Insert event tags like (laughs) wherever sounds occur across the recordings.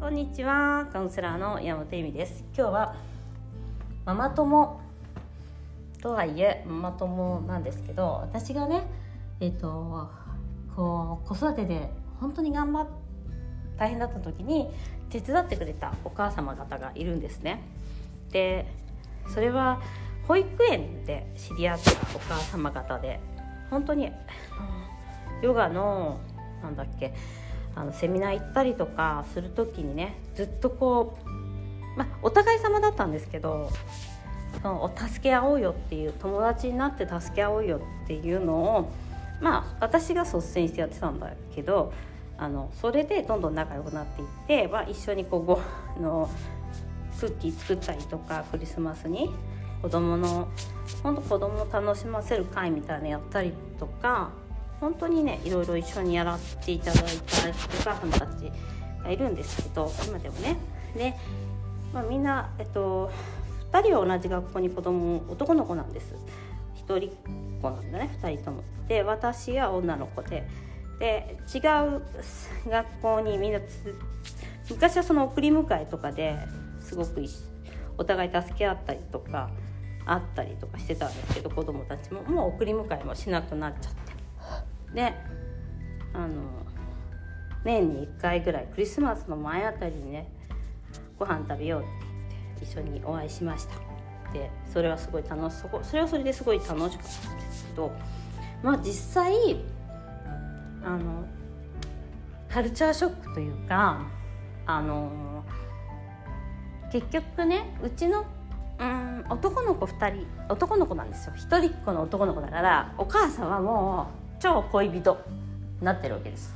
こんにちはカウンセラーの山本由美です。今日はママ友とはいえママ友なんですけど私がねえっ、とこう子育てで本当に頑張っ大変だった時に手伝ってくれたお母様方がいるんですね。でそれは保育園で知り合ったお母様方で本当にヨガのなんだっけ？あのセミナー行ったりとかする時にねずっとこう、ま、お互い様だったんですけどその助け合おうよっていう友達になって助け合おうよっていうのをまあ私が率先してやってたんだけどあのそれでどんどん仲良くなっていって、まあ、一緒にこうごあのクッキー作ったりとかクリスマスに子供の本当子供を楽しませる会みたいなのやったりとか本当にねいろいろ一緒にやらせていただいたお母さんたちがいるんですけど今でもね。で、まあ、みんな、えっと、2人は同じ学校に子供男の子なんです。1人っ子なんだね2人とも。で私は女の子で。で違う学校にみんな昔はその送り迎えとかですごくお互い助け合ったりとかあったりとかしてたんですけど子供たちももう送り迎えもしなくなっちゃって。であの年に1回ぐらいクリスマスの前あたりにねご飯食べようって言って一緒にお会いしました。でそれはすごい楽しそそれはそれですごい楽しかったんですけどまあ実際あのカルチャーショックというかあの結局ねうちのうん男の子2人男の子なんですよ。一人っ子の男の子だからお母さんはもう超恋人なってるわけです。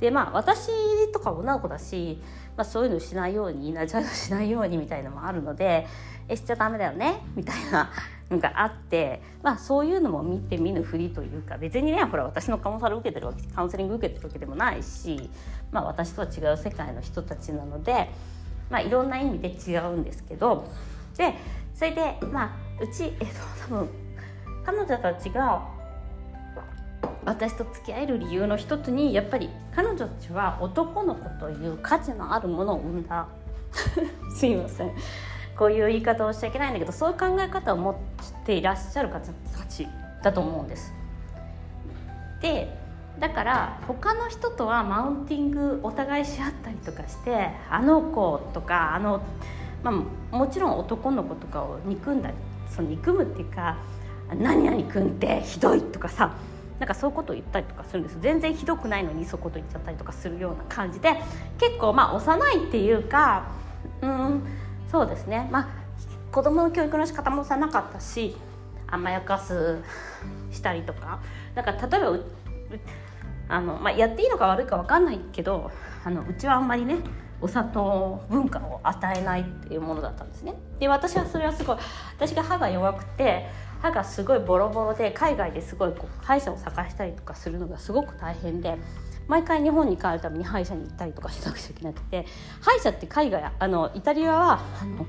でまあ私とか女の子だし、まあ、そういうのしないようになちゃうしないようにみたいのもあるのでえしちゃダメだよね？みたいなのがあって、まあ、そういうのも見て見ぬふりというか別にねほら私のカウンサル受けてるわけカウンセリング受けてるわけでもないし、まあ、私とは違う世界の人たちなので、まあ、いろんな意味で違うんですけどでそれでまあうち、えっと、多分彼女たちが私と付き合える理由の一つにやっぱり彼女たちは男の子という価値のあるものを生んだ (laughs) すいませんこういう言い方をしちゃいけないんだけどそういう考え方を持っていらっしゃる方たちだと思うんです。でだから他の人とはマウンティングお互いし合ったりとかしてあの子とかあの、まあ、もちろん男の子とかを憎んだりその憎むっていうか「何々君ってひどい」とかさなんかそういうことを言ったりとかするんです。全然ひどくないのにそういうこと言っちゃったりとかするような感じで結構まあ幼いっていうかうんそうですね。まあ子供の教育の仕方もさなかったし甘やかすしたりとか。だか例えばあの、まあ、やっていいのか悪いか分かんないけどあのうちはあんまりねお砂糖文化を与えないっていうものだったんですね。で私はそれはすごい私が歯が弱くて歯がすごいボロボロで海外ですごいこう歯医者を探したりとかするのがすごく大変で毎回日本に帰るために歯医者に行ったりとかしなくちゃいけなくて歯医者って海外あのイタリアはあの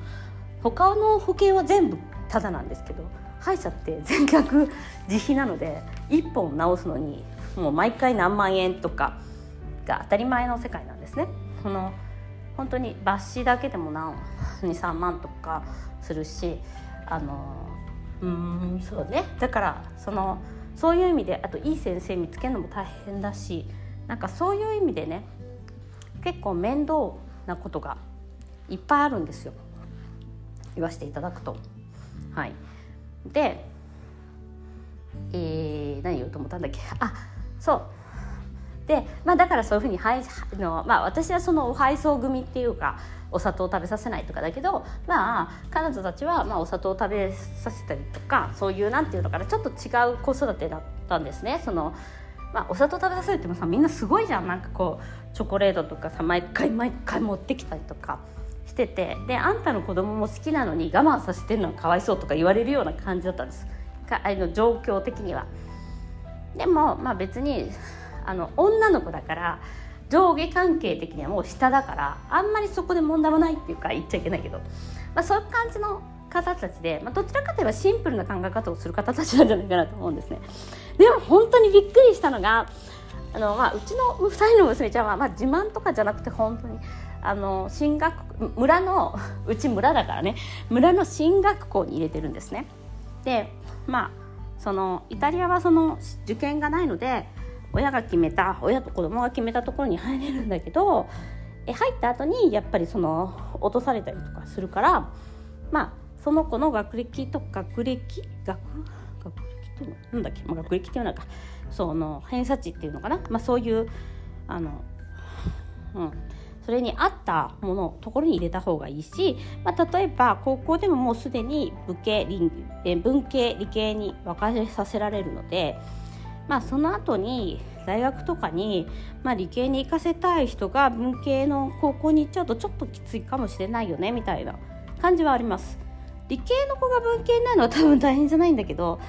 他の保険は全部タダなんですけど歯医者って全額自費なので1本治すのにもう毎回何万円とかが当たり前の世界なんですね。この本当に抜歯だけでも何23万とかするしあのうんそうね。だからそのそういう意味であといい先生見つけるのも大変だしなんかそういう意味でね結構面倒なことがいっぱいあるんですよ。言わせていただくと。はい、で、えー、何言おうと思ったんだっけ？(laughs) あそう。で、まあ、だからそういうふうにの、まあ、私はそのお配送組っていうかお砂糖を食べさせないとかだけどまあ彼女たちはまあお砂糖を食べさせたりとかそういうなんていうのかなちょっと違う子育てだったんですね。そのまあ、お砂糖食べさせるってもさみんなすごいじゃんなんかこうチョコレートとかさ毎回毎回持ってきたりとかしててであんたの子供も好きなのに我慢させてるのはかわいそうとか言われるような感じだったんですかあの状況的には。でも、まあ、別にあの女の子だから上下関係的にはもう下だからあんまりそこで問題もないっていうか言っちゃいけないけど、まあ、そういう感じの方たちで、まあ、どちらかといえばシンプルな考え方をする方たちなんじゃないかなと思うんですね。でも本当にびっくりしたのがあの、まあ、うちの2人の娘ちゃんは、まあ、自慢とかじゃなくて本当にあの進学村のうち村だからね村の進学校に入れてるんですね。でまあそのイタリアはその受験がないので親が決めた親と子供が決めたところに入れるんだけどえ入った後にやっぱりその落とされたりとかするからまあその子の学歴と学歴？学？学歴っていうの？なんだっけ、まあ、学歴っていうのか。その偏差値っていうのかな、まあ、そういうあの、うん、それに合ったものところに入れた方がいいし、まあ、例えば高校でももうすでに文系文系理系に分かれさせられるので、まあ、その後に大学とかに、まあ、理系に行かせたい人が文系の高校に行っちゃうとちょっときついかもしれないよねみたいな感じはあります。理系の子が文系になるのは多分大変じゃないんだけど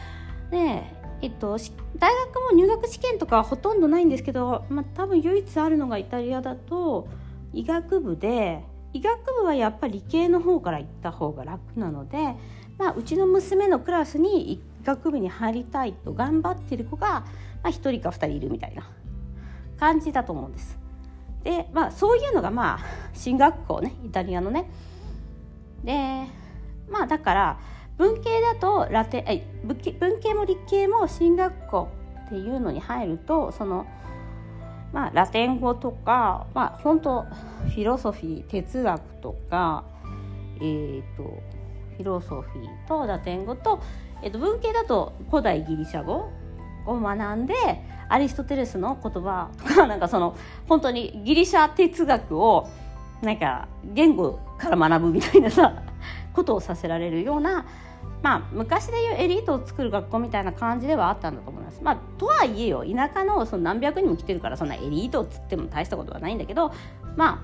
ねえっと、大学も入学試験とかはほとんどないんですけど、まあ、多分唯一あるのがイタリアだと医学部で医学部はやっぱり理系の方から行った方が楽なので、まあ、うちの娘のクラスに学部に入りたいと頑張ってる子が、まあ、1人か2人いるみたいな感じだと思うんです。でまあそういうのがまあ進学校ねイタリアのね。でまあだから文系だとラテえ文系も理系も進学校っていうのに入るとそのまあラテン語とかまあ本当フィロソフィー哲学とかえっ、ー、とフィロソフィーとラテン語と,、えー、と文系だと古代ギリシャ語を学んでアリストテレスの言葉とか (laughs) なんかその本当にギリシャ哲学をなんか言語から学ぶみたいなさ (laughs) ことをさせられるようなまあ、昔でいうエリートを作る学校みたいな感じではあったんだと思います。まあ、とはいえよ田舎のその何百人も来てるからそんなエリートっつっても大したことはないんだけど、まあ、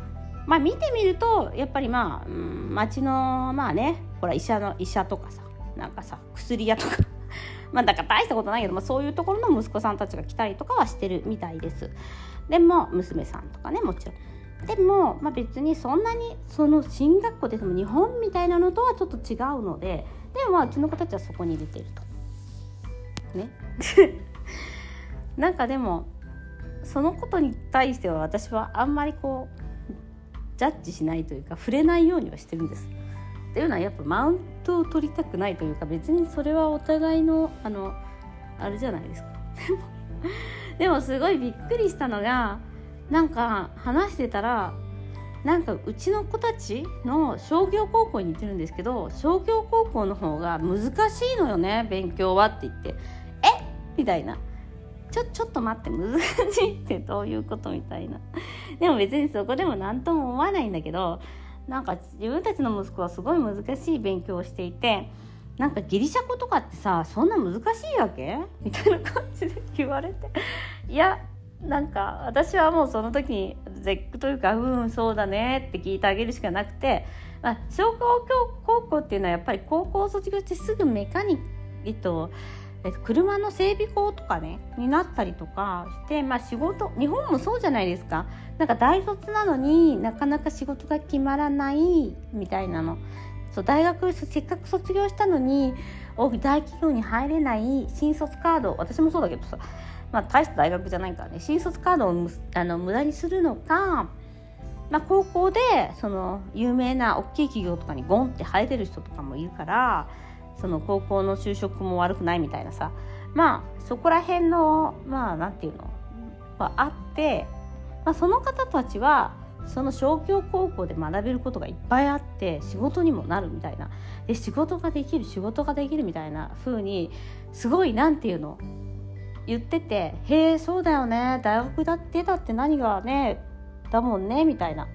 まあ見てみるとやっぱりまあ、うん、町のまあねほら医者の医者とかさなんかさ薬屋とか (laughs) まあだから大したことないけど、まあ、そういうところの息子さんたちが来たりとかはしてるみたいです。でも娘さんとかねもちろん。でも、まあ、別にそんなにその進学校でも日本みたいなのとはちょっと違うのででもまあうちの子たちはそこに出てると。ね (laughs) なんかでもそのことに対しては私はあんまりこうジャッジしないというか触れないようにはしてるんです。っていうのはやっぱマウントを取りたくないというか別にそれはお互いのあのあれじゃないですか。(laughs) でもすごいびっくりしたのがなんか話してたらなんかうちの子たちの商業高校に行ってるんですけど商業高校の方が難しいのよね勉強はって言って「え？みたいな。ちょちょっと待って難しいってどういうことみたいな。でも別にそこでも何とも思わないんだけどなんか自分たちの息子はすごい難しい勉強をしていてなんかギリシャ語とかってさそんな難しいわけ？みたいな感じで言われて。いやなんか私はもうその時に絶句というか「うんそうだね」って聞いてあげるしかなくて、まあ、商工高校っていうのはやっぱり高校を卒業してすぐメカニック、と、車の整備工とかねになったりとかして、まあ、仕事日本もそうじゃないですか。なんか大卒なのになかなか仕事が決まらないみたいなの。そう大学せっかく卒業したのに大企業に入れない新卒カード。私もそうだけどさ。まあ、大した大学じゃないからね。新卒カードをあの無駄にするのか、まあ、高校でその有名な大きい企業とかにゴンって入れる人とかもいるからその高校の就職も悪くないみたいなさ。まあそこら辺のまあなんていうの？はあって、まあ、その方たちはその商業高校で学べることがいっぱいあって仕事にもなるみたいな。で仕事ができる仕事ができるみたいな風にすごいなんていうの？言ってて「へえそうだよね。大学だってたって何がねだもんね」みたいな。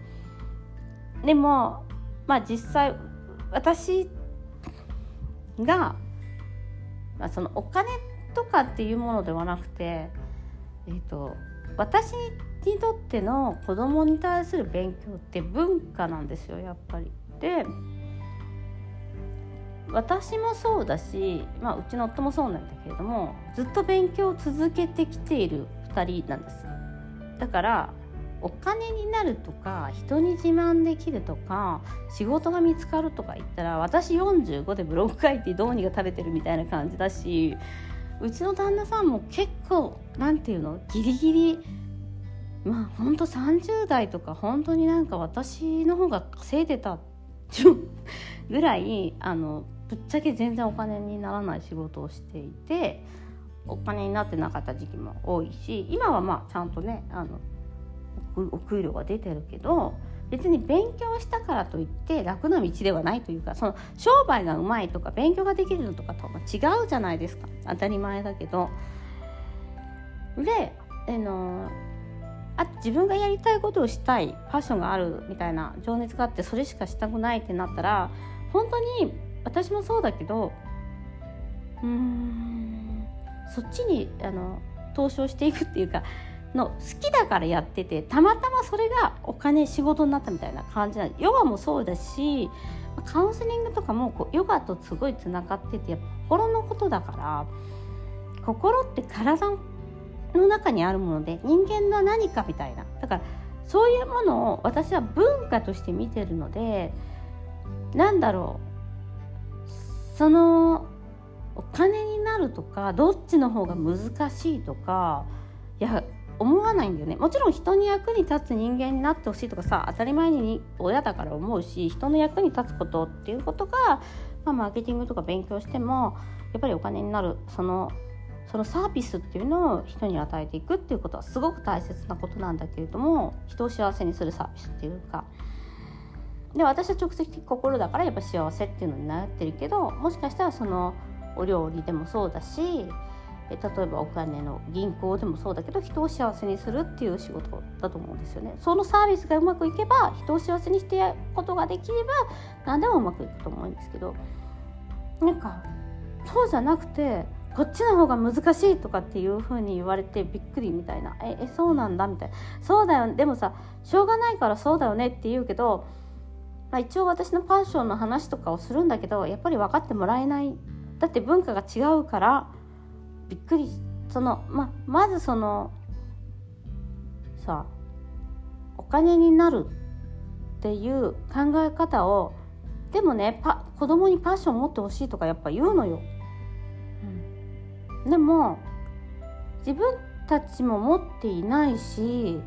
でもまあ実際私が、まあ、そのお金とかっていうものではなくて、えーと、私にとっての子供に対する勉強って文化なんですよやっぱり。で私もそうだし、まあ、うちの夫もそうなんだけれどもずっと勉強を続けてきている2人なんですだからお金になるとか人に自慢できるとか仕事が見つかるとか言ったら私45でブログ書いてどうにか食べてるみたいな感じだしうちの旦那さんも結構なんていうのギリギリまあほんと30代とか本当になんか私の方が稼いでた (laughs) ぐらいあのぶっちゃけ全然お金にならない仕事をしていてお金になってなかった時期も多いし今はまあちゃんとねあのお給料が出てるけど別に勉強したからといって楽な道ではないというかその商売がうまいとか勉強ができるのとかと違うじゃないですか当たり前だけど。であのあ自分がやりたいことをしたいパッションがあるみたいな情熱があってそれしかしたくないってなったら本当に私もそうだけどうーんそっちにあの投資をしていくっていうかの好きだからやっててたまたまそれがお金仕事になったみたいな感じなヨガもそうだしカウンセリングとかもこうヨガとすごいつながっててっ心のことだから心って体の中にあるもので人間の何かみたいな。だからそういうものを私は文化として見てるのでなんだろうそのお金になるとかどっちの方が難しいとかいや思わないんだよね。もちろん人に役に立つ人間になってほしいとかさ当たり前に親だから思うし人の役に立つことっていうことが、まあ、マーケティングとか勉強してもやっぱりお金になるそのそのサービスっていうのを人に与えていくっていうことはすごく大切なことなんだけれども人を幸せにするサービスっていうか。で私は直接的心だからやっぱ幸せっていうのに悩ってるけどもしかしたらそのお料理でもそうだし例えばお金の銀行でもそうだけど人を幸せにするっていう仕事だと思うんですよね。そのサービスがうまくいけば人を幸せにしてやることができれば何でもうまくいくと思うんですけどなんかそうじゃなくてこっちの方が難しいとかっていう風に言われてびっくりみたいな。ええそうなんだみたいな。そうだよでもさしょうがないからそうだよねって言うけど、まあ、一応私のパッションの話とかをするんだけどやっぱり分かってもらえない。だって文化が違うからびっくりそのままずそのさお金になるっていう考え方をでもねパ子供にパッション持ってほしいとかやっぱ言うのよ。うん、でも自分たちも持っていないし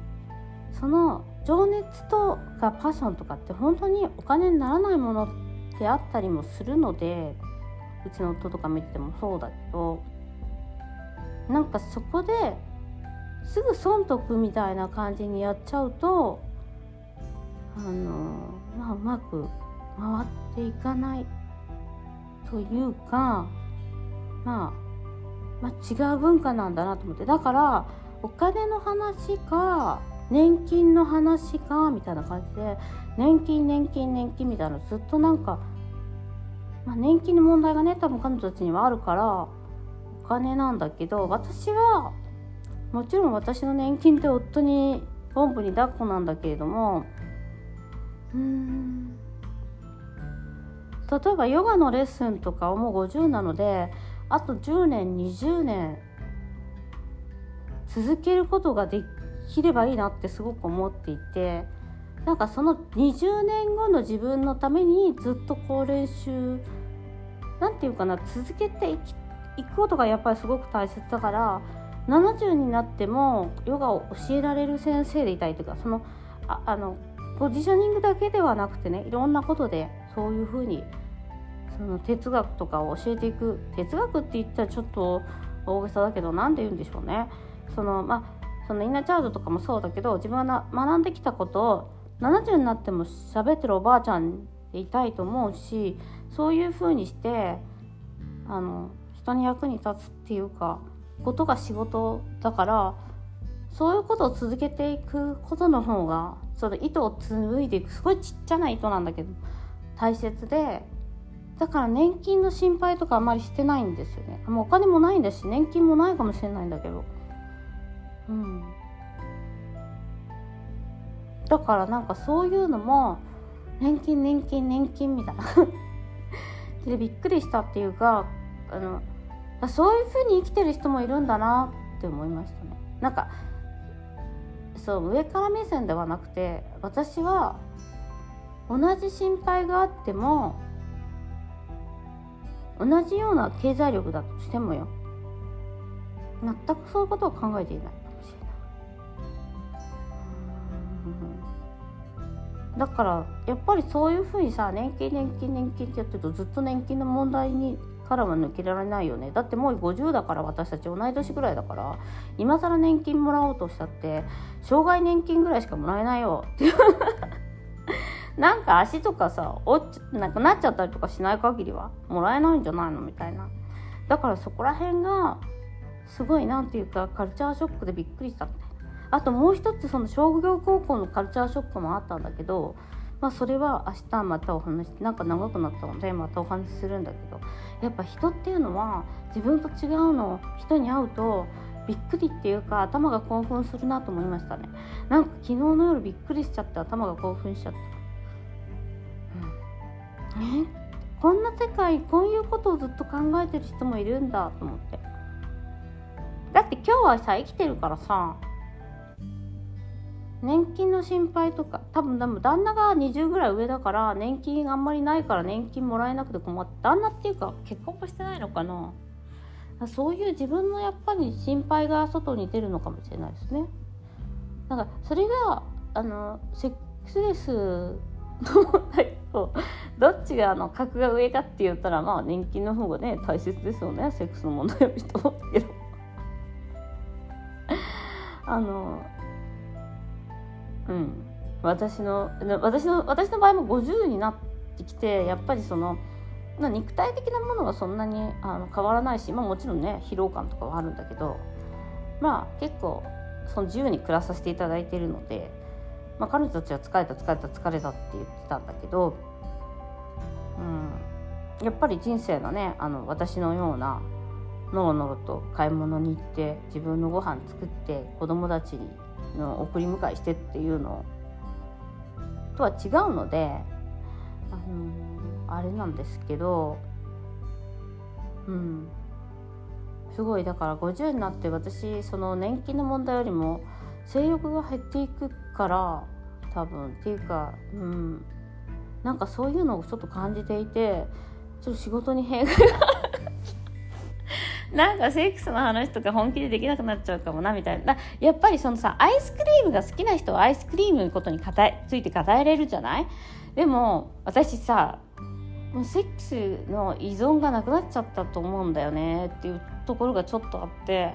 その情熱とかパッションとかって本当にお金にならないものってあったりもするのでうちの夫とか見ててもそうだけどなんかそこですぐ損得みたいな感じにやっちゃうとあのまあうまく回っていかないというか、まあ、まあ違う文化なんだなと思って。だからお金の話か年金の話かみたいな感じで年金年金年金みたいなのずっとなんか、まあ、年金の問題がね多分彼女たちにはあるから金なんだけど私はもちろん私の年金って夫におんぶに抱っこなんだけれどもうん例えばヨガのレッスンとかをもう50なのであと10年20年続けることができればいいなってすごく思っていてなんかその20年後の自分のためにずっとこう練習なんていうかな続けていき行くことがやっぱりすごく大切だから70になってもヨガを教えられる先生でいたいというかそのああのポジショニングだけではなくてねいろんなことでそういうふうにその哲学とかを教えていく哲学って言ったらちょっと大げさだけど何て言うんでしょうね。そのまあそのインナーチャードとかもそうだけど自分が学んできたことを70になっても喋ってるおばあちゃんでいたいと思うしそういうふうにしてあの人に役に立つっていうかことが仕事だからそういうことを続けていくことの方がその糸を紡いでいくすごいちっちゃな糸なんだけど大切でだから年金の心配とかあんまりしてないんですよね。もうお金もないんだし年金もないかもしれないんだけど。うん。だからなんかそういうのも年金年金年金みたいな。(laughs) でびっくりしたっていうかあのそういう風に生きてる人もいるんだなって思いましたね。なんかそう上から目線ではなくて私は同じ心配があっても同じような経済力だとしてもよ。全くそういうことを考えていないかもしれない。だからやっぱりそういうふうにさ年金年金年金ってやってるとずっと年金の問題にからは抜けられないよね。だってもう50だから私たち同い年ぐらいだから。今更年金もらおうとしたって障害年金ぐらいしかもらえないよ。っていうなんか足とかさおっなくなっちゃったりとかしない限りはもらえないんじゃないのみたいな。だからそこら辺がすごい何て言うかカルチャーショックでびっくりしたみたいな。あともう一つその商業高校のカルチャーショックもあったんだけどまあそれは明日またお話なんか長くなったのでまたお話しするんだけど。やっぱ人っていうのは自分と違うの人に会うとびっくりっていうか頭が興奮するなと思いましたね。なんか昨日の夜びっくりしちゃって頭が興奮しちゃった、うん、え？こんな世界こういうことをずっと考えてる人もいるんだと思って。だって今日はさ生きてるからさ年金の心配とか多分でも旦那が20ぐらい上だから年金あんまりないから年金もらえなくて困って旦那っていうか結婚もしてないのかな。そういう自分のやっぱり心配が外に出るのかもしれないですね。なんかそれがあのセックスレスの問題と (laughs) どっちがあの格が上かって言ったらまあ年金の方がね大切ですよね。セックスの問題よりと思ったけど。(laughs) あのうん。私の私の私の場合も50になってきてやっぱりその肉体的なものはそんなにあの変わらないし、まあ、もちろんね疲労感とかはあるんだけどまあ結構その自由に暮らさせていただいているので、まあ、彼女たちは疲れた疲れた疲れたって言ってたんだけど、うん、やっぱり人生のねあの私のようなのろのろと買い物に行って自分のご飯作って子供たちの送り迎えしてっていうのをとは違うのであのあれなんですけどうん。すごいだから50になって私その年金の問題よりも性欲が減っていくから多分っていうかうん。なんかそういうのをちょっと感じていてちょっと仕事に弊害がなんかセックスの話とか本気でできなくなっちゃうかもなみたいな。やっぱりそのさアイスクリームが好きな人はアイスクリームのことについて語れるじゃない？でも私さもうセックスの依存がなくなっちゃったと思うんだよねっていうところがちょっとあって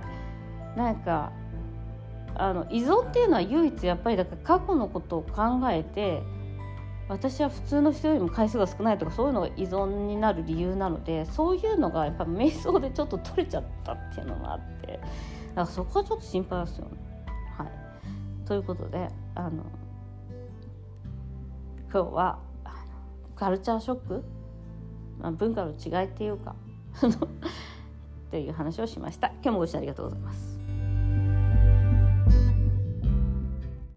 なんかあの依存っていうのは唯一やっぱりだから過去のことを考えて私は普通の人よりも回数が少ないとかそういうのが依存になる理由なのでそういうのがやっぱ瞑想でちょっと取れちゃったっていうのがあってだからそこはちょっと心配ですよね。はい、ということであの今日はカルチャーショック、まあ、文化の違いっていうか (laughs) っていう話をしました。今日もご視聴ありがとうございます。